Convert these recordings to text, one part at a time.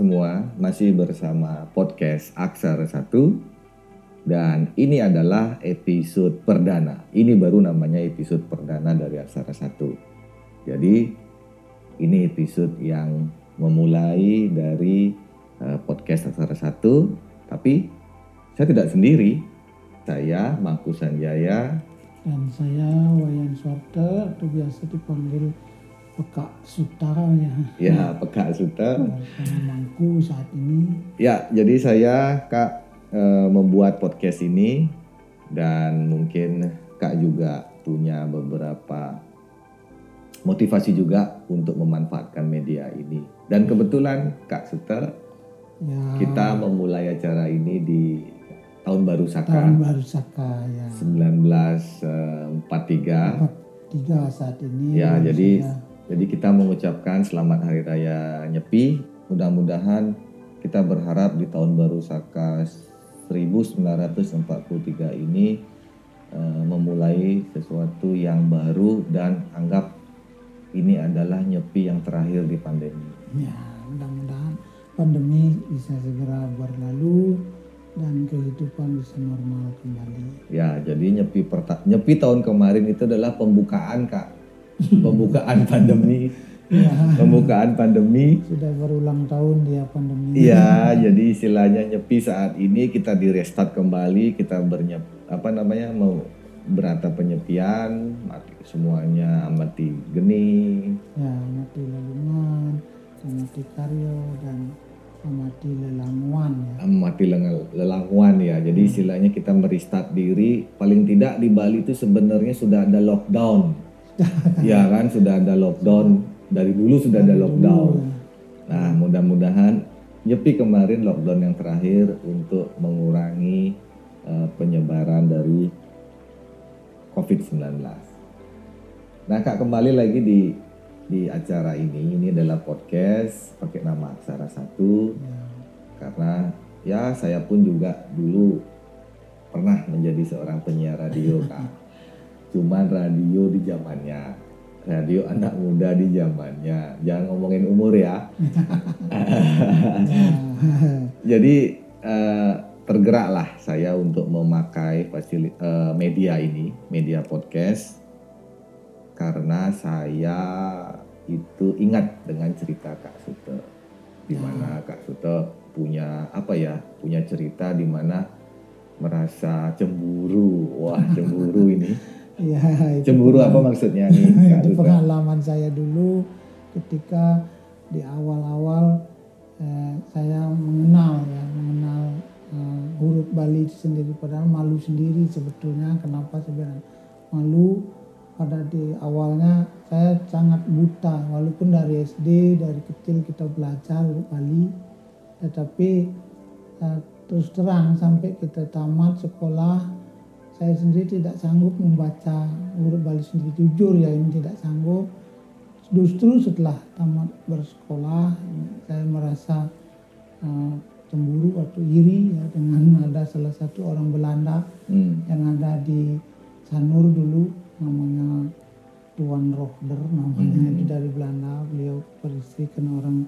Semua, masih bersama podcast Aksara 1 dan ini adalah episode perdana. Ini baru namanya episode perdana dari Aksara 1. Jadi ini episode yang memulai dari uh, podcast Aksara 1, tapi saya tidak sendiri. Saya Mangku Sanjaya dan saya Wayan Suarta atau biasa dipanggil Pekak Suta ya. Ya, Pekak Suta. Sama Mangku saat ini. Ya, jadi saya Kak e, membuat podcast ini dan mungkin Kak juga punya beberapa motivasi juga untuk memanfaatkan media ini. Dan kebetulan Kak Suta ya, kita memulai acara ini di tahun baru Saka. Tahun baru Saka ya. 1943. 43 saat ini. Ya, jadi saya, jadi kita mengucapkan selamat hari raya Nyepi. Mudah-mudahan kita berharap di tahun baru Saka 1943 ini uh, memulai sesuatu yang baru dan anggap ini adalah Nyepi yang terakhir di pandemi. Ya, mudah-mudahan pandemi bisa segera berlalu dan kehidupan bisa normal kembali. Ya, jadi Nyepi Nyepi tahun kemarin itu adalah pembukaan Kak pembukaan pandemi. Ya. Pembukaan pandemi. Sudah berulang tahun dia pandemi. Iya, jadi istilahnya nyepi saat ini kita di restart kembali, kita bernyep apa namanya mau beratap penyepian, mati semuanya amati geni. Ya, amati lalungan, amati karyo dan amati lelanguan ya. Amati lelanguan ya. Jadi istilahnya kita merestart diri. Paling tidak di Bali itu sebenarnya sudah ada lockdown ya kan sudah ada lockdown dari dulu sudah ada lockdown. Nah mudah-mudahan Nyepi kemarin lockdown yang terakhir untuk mengurangi uh, penyebaran dari COVID-19. Nah kak kembali lagi di di acara ini ini adalah podcast pakai nama Aksara Satu ya. karena ya saya pun juga dulu pernah menjadi seorang penyiar radio kak cuman radio di zamannya. Radio anak muda di zamannya. Jangan ngomongin umur ya. Jadi uh, tergeraklah saya untuk memakai fasili uh, media ini media podcast. Karena saya itu ingat dengan cerita Kak Suto di mana Kak Suto punya apa ya punya cerita di mana merasa cemburu. Wah cemburu ini Ya, Cemburu apa maksudnya nih? itu pengalaman saya dulu ketika di awal-awal eh, saya mengenal ya, mengenal eh, huruf Bali itu sendiri padahal malu sendiri sebetulnya. Kenapa sebenarnya malu? Pada di awalnya saya sangat buta walaupun dari SD dari kecil kita belajar huruf Bali. Tetapi eh, terus terang sampai kita tamat sekolah saya sendiri tidak sanggup membaca huruf Bali sendiri jujur ya ini tidak sanggup justru setelah tamat bersekolah saya merasa uh, cemburu atau iri ya dengan ada salah satu orang Belanda hmm. yang ada di Sanur dulu namanya Tuan Rohder namanya hmm. itu dari Belanda beliau beristri kena orang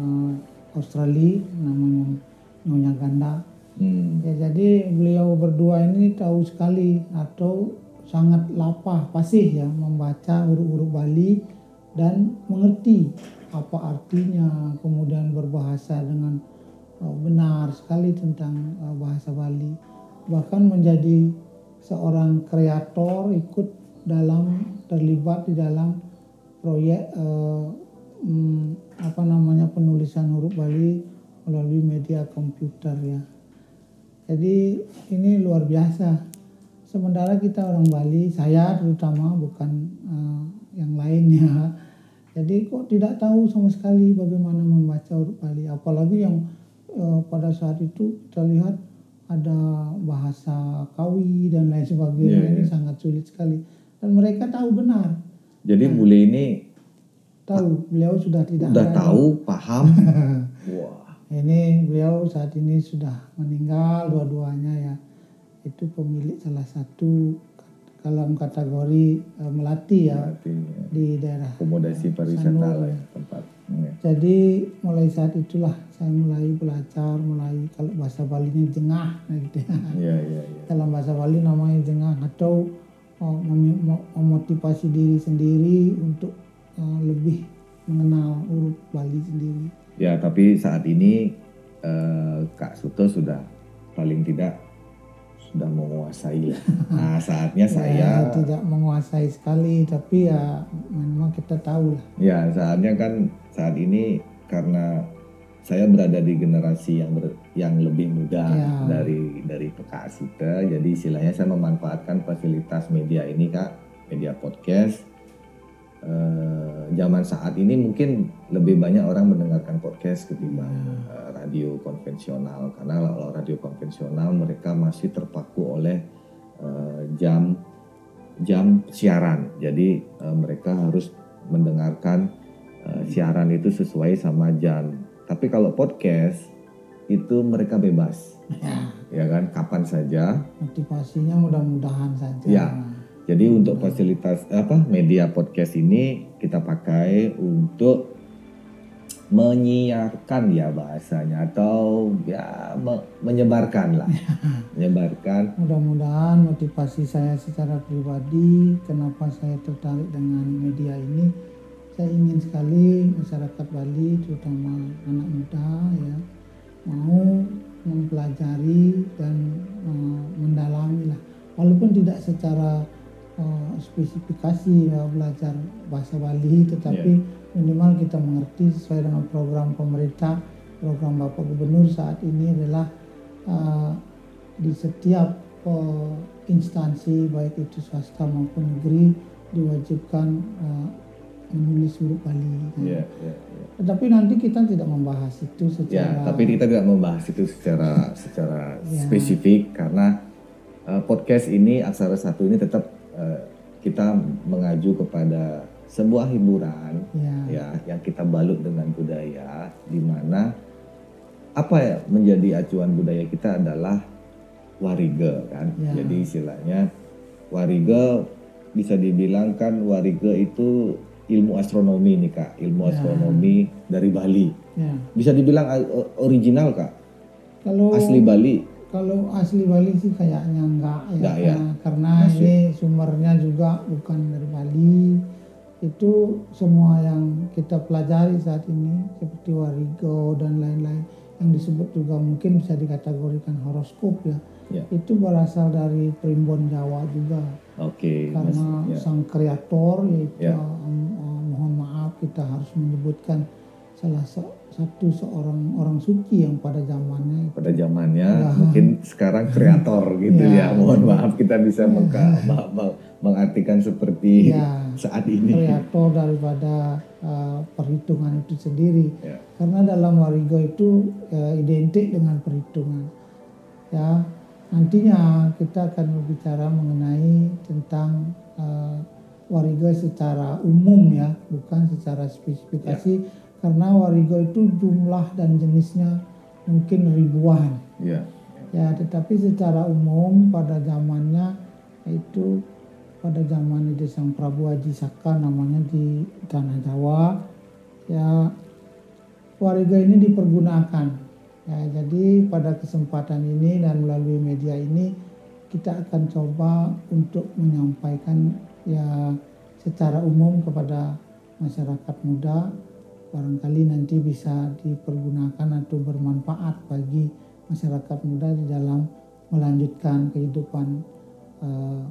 uh, Australia namanya Nyonya Ganda Hmm. Ya, jadi beliau berdua ini tahu sekali atau sangat lapah pasti ya membaca huruf-huruf Bali dan mengerti apa artinya kemudian berbahasa dengan uh, benar sekali tentang uh, bahasa Bali bahkan menjadi seorang kreator ikut dalam terlibat di dalam proyek um, apa namanya penulisan huruf Bali melalui media komputer ya jadi ini luar biasa. Sementara kita orang Bali, saya terutama bukan uh, yang lainnya. Jadi kok tidak tahu sama sekali bagaimana membaca huruf Bali. Apalagi yang uh, pada saat itu kita lihat ada bahasa kawi dan lain sebagainya yeah, ini yeah. sangat sulit sekali. Dan mereka tahu benar. Jadi nah, bule ini tahu, beliau sudah tidak sudah tahu, paham. Wah ini beliau saat ini sudah meninggal dua-duanya ya itu pemilik salah satu dalam kategori uh, melati ya melati, ya. di daerah akomodasi pariwisata lah ya tempat ya. Jadi mulai saat itulah saya mulai belajar, mulai kalau bahasa Balinya jengah, nah gitu ya. Iya, iya, iya. Dalam bahasa Bali namanya jengah atau oh, mem- mem- memotivasi diri sendiri untuk eh, lebih mengenal huruf Bali sendiri. Ya, tapi saat ini eh, Kak Suto sudah paling tidak sudah menguasai lah. Nah, saatnya saya Ya, tidak menguasai sekali, tapi ya memang kita tahu lah. Ya, saatnya kan saat ini karena saya berada di generasi yang ber- yang lebih muda Ya. dari dari Kak Asita, jadi istilahnya saya memanfaatkan fasilitas media ini Kak, media podcast. Eh, zaman saat ini mungkin lebih banyak orang mendengarkan podcast ketimbang eh, radio konvensional karena kalau radio konvensional mereka masih terpaku oleh eh, jam jam siaran. Jadi eh, mereka harus mendengarkan eh, siaran itu sesuai sama jam. Tapi kalau podcast itu mereka bebas, Ya, ya kan, kapan saja. motivasinya mudah-mudahan saja. Ya. Jadi untuk fasilitas apa media podcast ini kita pakai untuk menyiarkan ya bahasanya atau ya me- menyebarkan lah, menyebarkan. Mudah-mudahan motivasi saya secara pribadi, kenapa saya tertarik dengan media ini, saya ingin sekali masyarakat Bali, terutama anak muda, ya, mau mempelajari dan eh, mendalami lah, walaupun tidak secara eh, spesifikasi ya, belajar bahasa Bali, tetapi minimal kita mengerti sesuai dengan program pemerintah, program Bapak Gubernur saat ini adalah eh, di setiap eh, instansi baik itu swasta maupun negeri diwajibkan eh, menulis huruf Bali. Ya, ya, ya. Tetapi nanti kita tidak membahas itu secara tapi kita tidak membahas itu secara secara Ya. spesifik karena uh, podcast ini aksara satu ini tetap uh, kita mengaju kepada sebuah hiburan ya, ya yang kita balut dengan budaya di mana apa ya menjadi acuan budaya kita adalah warige kan. Ya. Jadi istilahnya warige bisa dibilang kan warige itu ilmu astronomi nih Kak, ilmu Ya. astronomi dari Bali ya. bisa dibilang original kak Kalau asli Bali kalau asli Bali sih kayaknya enggak ya, Enggak ya? Karena- ini sumbernya juga bukan dari Bali. Itu semua yang kita pelajari saat ini seperti warigo dan lain-lain yang disebut juga mungkin bisa dikategorikan horoskop ya. Ya. Itu berasal dari primbon Jawa juga oke mas karena ya. sang kreator yaitu Ya. um, um, mohon maaf kita harus menyebutkan salah se- satu seorang orang suci yang pada zamannya pada zamannya Ya. mungkin sekarang kreator gitu Ya. ya mohon maaf kita bisa ma- ma- mengartikan seperti Ya. saat ini kreator daripada uh, perhitungan itu sendiri ya. karena dalam warigo itu uh, identik dengan perhitungan ya nantinya kita akan berbicara mengenai tentang uh, warigo secara umum ya bukan secara spesifikasi karena warigo itu jumlah dan jenisnya mungkin ribuan. Ya ya tetapi secara umum pada zamannya itu pada zaman di Sang Prabu Haji Saka namanya di tanah Jawa ya warga ini dipergunakan. Ya jadi pada kesempatan ini dan melalui media ini kita akan coba untuk menyampaikan ya secara umum kepada masyarakat muda barangkali nanti bisa dipergunakan atau bermanfaat bagi masyarakat muda di dalam melanjutkan kehidupan eh,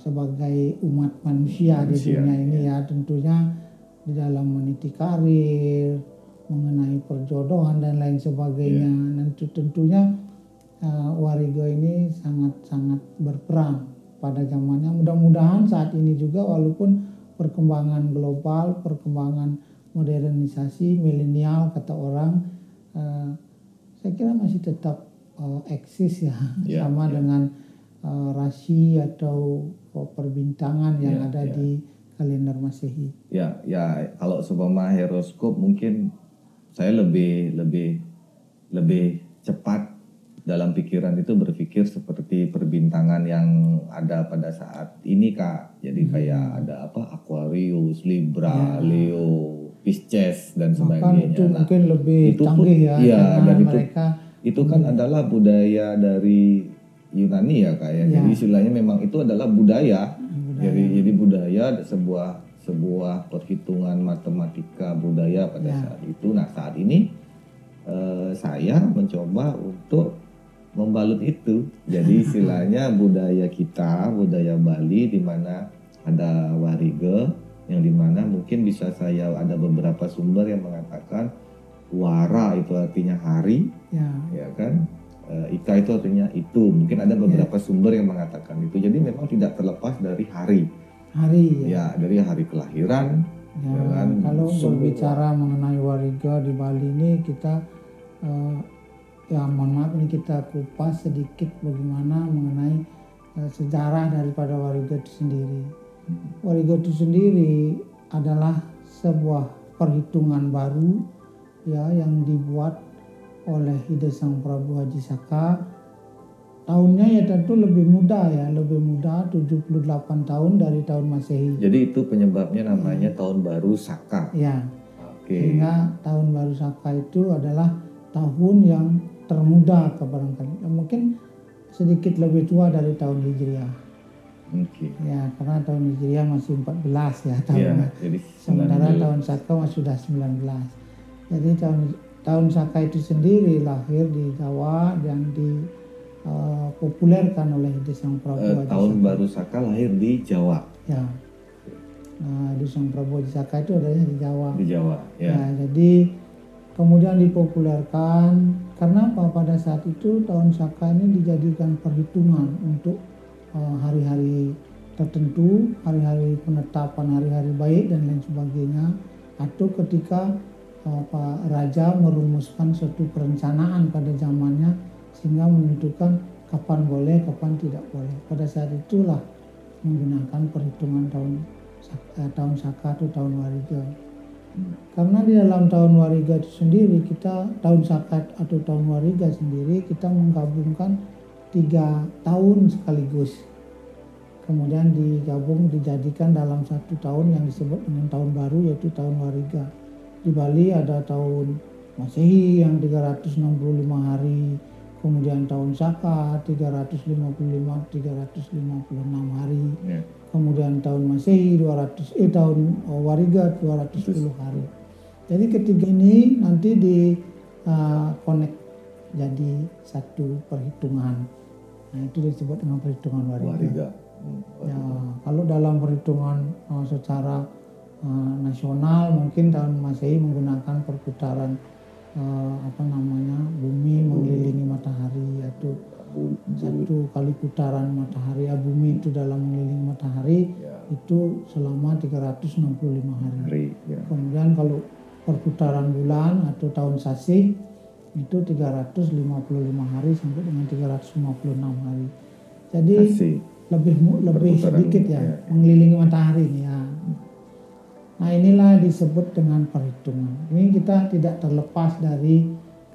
sebagai umat manusia, di Manusia, dunia ini ya. Tentunya di dalam meniti karir mengenai perjodohan dan lain sebagainya. Dan itu tentunya eh, Warigo ini sangat-sangat berperan pada zamannya. Mudah-mudahan saat ini juga walaupun perkembangan global perkembangan modernisasi milenial kata orang eh, saya kira masih tetap eh, eksis ya Ya, sama ya. dengan eh, rasi atau perbintangan yang Ya, ada ya. di kalender masehi ya ya kalau seumpama horoskop mungkin saya lebih lebih lebih cepat dalam pikiran itu berpikir seperti perbintangan yang ada pada saat ini kak jadi kayak ada apa Aquarius Libra Ya. Leo Pisces dan Bahkan sebagainya. itu Nah, mungkin lebih itu pun- canggih ya karena dan itu- mereka itu kan adalah budaya dari Yunani ya kak ya. Ya. Jadi istilahnya memang itu adalah budaya. budaya. Jadi jadi budaya sebuah sebuah perhitungan matematika budaya pada Ya. saat itu. Nah saat ini eh, saya mencoba untuk membalut itu. Jadi istilahnya budaya kita, budaya Bali di mana ada warige yang di mana mungkin bisa saya ada beberapa sumber yang mengatakan wara itu artinya hari ya ya kan Eh, ika itu artinya itu mungkin ada beberapa sumber yang mengatakan itu jadi memang tidak terlepas dari hari hari ya. ya dari hari kelahiran Ya, Ya kan, kalau semua. berbicara mengenai wariga di Bali ini kita eh, ya mohon maaf ini kita kupas sedikit bagaimana mengenai eh, sejarah daripada wariga itu sendiri. Wariga itu sendiri adalah sebuah perhitungan baru ya yang dibuat oleh Ide Sang Prabu Haji Saka. Tahunnya ya tentu lebih muda ya lebih muda 78 tahun dari tahun Masehi. Jadi itu penyebabnya namanya tahun baru Saka. Ya oke. sehingga tahun baru Saka itu adalah tahun yang termuda ke barangkali. Ya, mungkin sedikit lebih tua dari tahun Hijriah. Oke. Ya karena tahun Hijriah masih 14 ya ya. tahunnya jadi sementara 19. tahun Saka masih sudah 19 jadi tahun tahun Saka itu sendiri lahir di Jawa dan dipopulerkan oleh Ide Sang Prabu Eh, tahun Saka. baru Saka lahir di Jawa. Ya. Nah Ide Sang Prabu Haji Saka itu adanya di Jawa. Di Jawa ya. Ya, jadi kemudian dipopulerkan karena apa pada saat itu tahun Saka ini dijadikan perhitungan untuk eh, hari-hari tertentu, hari-hari penetapan hari-hari baik dan lain sebagainya atau ketika eh, Pak Raja merumuskan suatu perencanaan pada zamannya sehingga menentukan kapan boleh, kapan tidak boleh. Pada saat itulah menggunakan perhitungan tahun eh, tahun Saka atau tahun Wariga. Karena di dalam tahun Wariga itu sendiri kita tahun Sakat atau tahun Wariga sendiri kita menggabungkan tiga tahun sekaligus. Kemudian digabung dijadikan dalam satu tahun yang disebut dengan tahun baru yaitu tahun Wariga. Di Bali ada tahun Masehi yang 365 hari, kemudian tahun Saka 355 356 hari, ya. Kemudian tahun Masehi 200 eh tahun oh, Wariga 210 hari. Jadi ketiga ini nanti di uh, connect jadi satu perhitungan. Nah itu disebut dengan perhitungan Wariga. Wariga Hmm, Ya, kalau dalam perhitungan uh, secara uh, nasional mungkin tahun Masehi menggunakan perputaran uh, apa namanya bumi mengelilingi matahari atau Bu- satu kali putaran matahari ya bumi itu dalam mengelilingi matahari ya, itu selama 365 hari. hari ya Kemudian kalau perputaran bulan atau tahun sasih itu 355 hari sampai dengan 356 hari. Jadi Asih. lebih lebih Perputaran, sedikit ya, ya. mengelilingi matahari ini ya. Nah inilah disebut dengan perhitungan. Ini kita tidak terlepas dari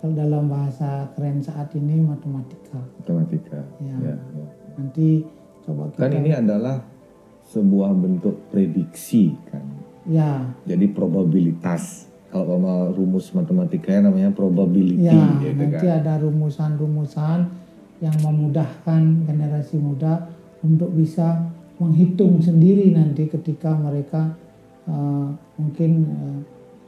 kalau dalam bahasa keren saat ini matematika. matematika Ya. ya, ya. Nanti coba kita kan ini adalah sebuah bentuk prediksi kan ya jadi probabilitas kalau mau rumus matematikanya namanya probability ya gitu nanti kan ada rumusan-rumusan yang memudahkan generasi muda untuk bisa menghitung sendiri nanti ketika mereka eh, mungkin eh,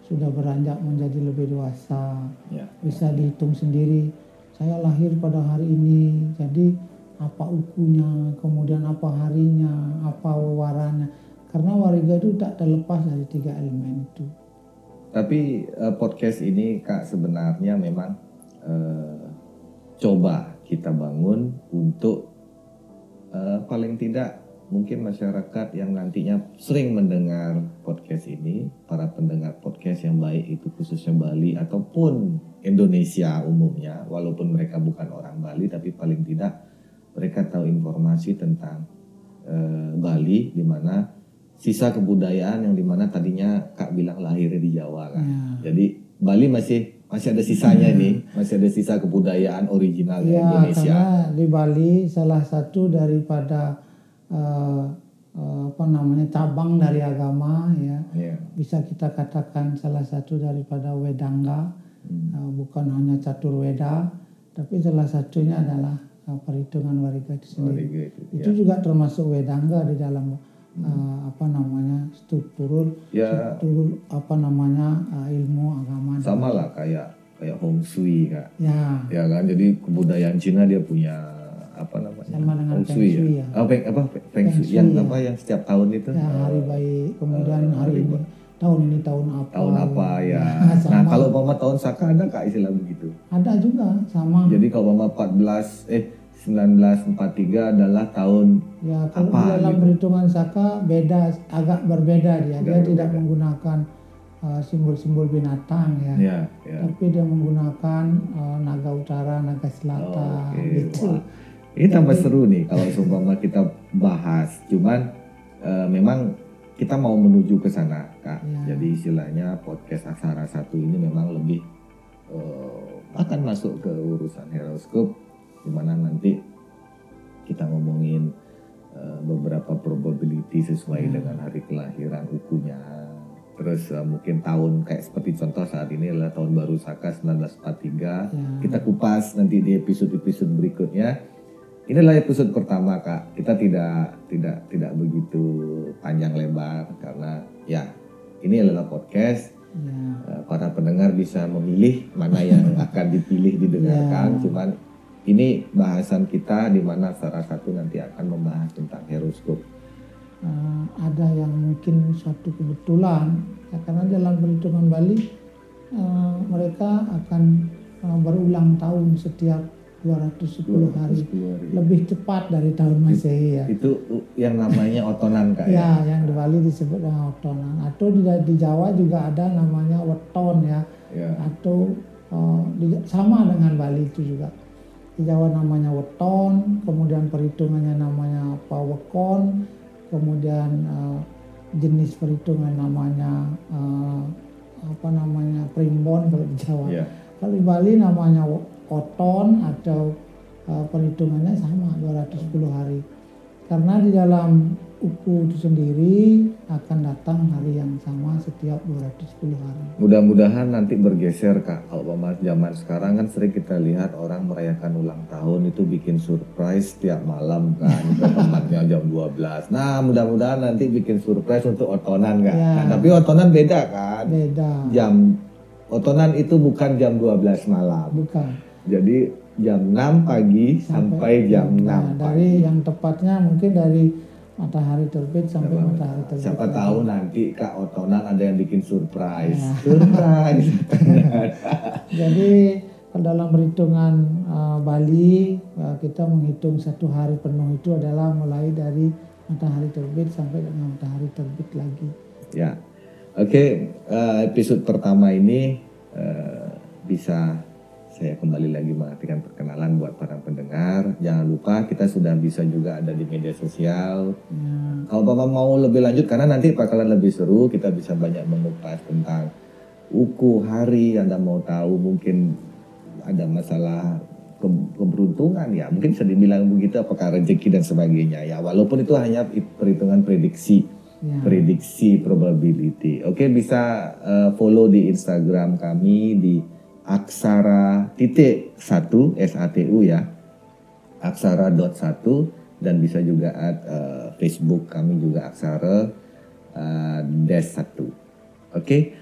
sudah beranjak menjadi lebih dewasa ya. bisa dihitung sendiri. Saya lahir pada hari ini jadi apa ukunya kemudian apa harinya apa waranya karena wariga itu tak terlepas dari tiga elemen itu. Tapi eh, podcast ini kak sebenarnya memang eh, coba kita bangun untuk eh, paling tidak mungkin masyarakat yang nantinya sering mendengar podcast ini, para pendengar podcast yang baik itu khususnya Bali ataupun Indonesia umumnya, walaupun mereka bukan orang Bali tapi paling tidak mereka tahu informasi tentang eh, Bali di mana sisa kebudayaan yang di mana tadinya Kak bilang lahirnya di Jawa kan. Ya. Jadi Bali masih masih ada sisanya nih, masih ada sisa kebudayaan original Ya, Indonesia. karena di Bali salah satu daripada eh, eh, apa namanya cabang dari agama ya Ya. bisa kita katakan salah satu daripada Wedanga Hmm. eh, bukan hanya catur Weda tapi salah satunya adalah eh, perhitungan Wariga itu sendiri Wariga itu. itu juga termasuk Wedanga di dalam eh, apa namanya struktur Ya struktur apa namanya eh, ilmu agama sama lah kayak kayak Hong Sui kak. ya Ya kan, jadi kebudayaan Cina dia punya? Sama dengan Feng Shui Shui ya. ya. Oh, peng, apa Feng Feng Shui yang ya. apa yang setiap tahun itu? ya hari baik kemudian eh, hari hari ini tahun ini tahun apa Tahun apa ya? Nah, sama. Nah, kalau umpama tahun Saka ada kak istilah begitu. ada juga sama Jadi kalau umpama 14 eh 1943 adalah tahun ya kalau Apa dalam gitu? perhitungan saka beda agak berbeda dia dia Agak tidak berbeda. menggunakan uh, simbol-simbol binatang ya ya ya. tapi dia menggunakan uh, naga utara naga selatan Oke, gitu wah. Ini tambah seru nih kalau seumpama kita bahas. Cuman eh, memang kita mau menuju ke sana, Kak. Ya. Jadi istilahnya podcast Aksara satu ini memang lebih eh, akan masuk ke urusan horoskop di mana nanti kita ngomongin eh, beberapa probability sesuai Ya. dengan hari kelahiran ukunya. Terus eh, mungkin tahun kayak seperti contoh saat ini adalah tahun baru Saka 1943 ya kita kupas nanti di episode-episode berikutnya. Ini adalah episode pertama kak. Kita tidak tidak tidak begitu panjang lebar karena ya ini adalah podcast. ya Eh, Para pendengar bisa memilih mana yang akan dipilih didengarkan. Ya. Cuman ini bahasan kita di mana salah satu nanti akan membahas tentang horoskop. Uh, ada yang mungkin suatu kebetulan ya, karena dalam perhitungan Bali uh, mereka akan uh, berulang tahun setiap 210 hari 210 hari. lebih cepat dari tahun Masehi ya. Itu yang namanya otonan kak ya. Ya, yang di Bali disebut dengan otonan. Atau di, di Jawa juga ada namanya weton ya. Ya. Atau uh, di- sama dengan Bali itu juga. Di Jawa namanya weton, kemudian perhitungannya namanya pawekon, kemudian uh, jenis perhitungan namanya uh, apa namanya primbon kalau di Jawa. Ya. Kalau di Bali namanya oton atau uh, perhitungannya sama 210 hari. Karena di dalam uku itu sendiri akan datang hari yang sama setiap 210 hari. Mudah-mudahan nanti bergeser kak. Kalau zaman sekarang kan sering kita lihat orang merayakan ulang tahun itu bikin surprise tiap malam kan ke temannya jam 12. Nah mudah-mudahan nanti bikin surprise untuk otonan kak. Ya. Nah, tapi otonan beda kan. Beda. Jam otonan itu bukan jam 12 malam. Bukan. Jadi jam 6 pagi sampai, jam 6 Nah, pagi. dari yang tepatnya mungkin dari matahari terbit sampai matahari terbit. Siapa lagi. tahu nanti kak otonan ada yang bikin surprise. Ya. Surprise. Jadi dalam perhitungan uh, Bali uh, kita menghitung satu hari penuh itu adalah mulai dari matahari terbit sampai dengan matahari terbit lagi. Ya, oke. eh, episode pertama ini eh, bisa saya kembali lagi mengatakan perkenalan buat para pendengar. Jangan lupa kita sudah bisa juga ada di media sosial. Ya, Kalau bapak mau lebih lanjut karena nanti bakalan lebih seru, kita bisa banyak mengupas tentang uku hari. Anda mau tahu mungkin ada masalah ke- keberuntungan ya, mungkin bisa dibilang begitu apakah rezeki dan sebagainya ya. Walaupun itu hanya perhitungan prediksi ya. prediksi probability. Oke, bisa eh, follow di Instagram kami di aksara titik satu SATU ya. Aksara dot satu dan bisa juga at eh, Facebook kami juga aksara eh, dash satu. Oke.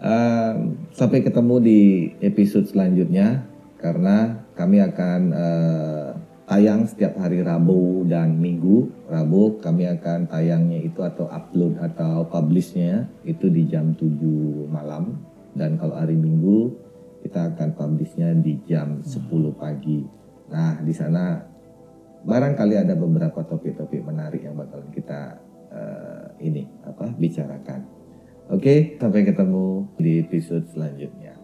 Em, sampai ketemu di episode selanjutnya karena kami akan eh, tayang setiap hari Rabu dan Minggu. Rabu kami akan tayangnya itu atau upload atau publishnya itu di jam 7 malam dan kalau hari Minggu kita akan publishnya di jam 10 pagi. Nah, di sana barangkali ada beberapa topik-topik menarik yang bakalan kita eh, ini apa bicarakan. Oke, sampai ketemu di episode selanjutnya.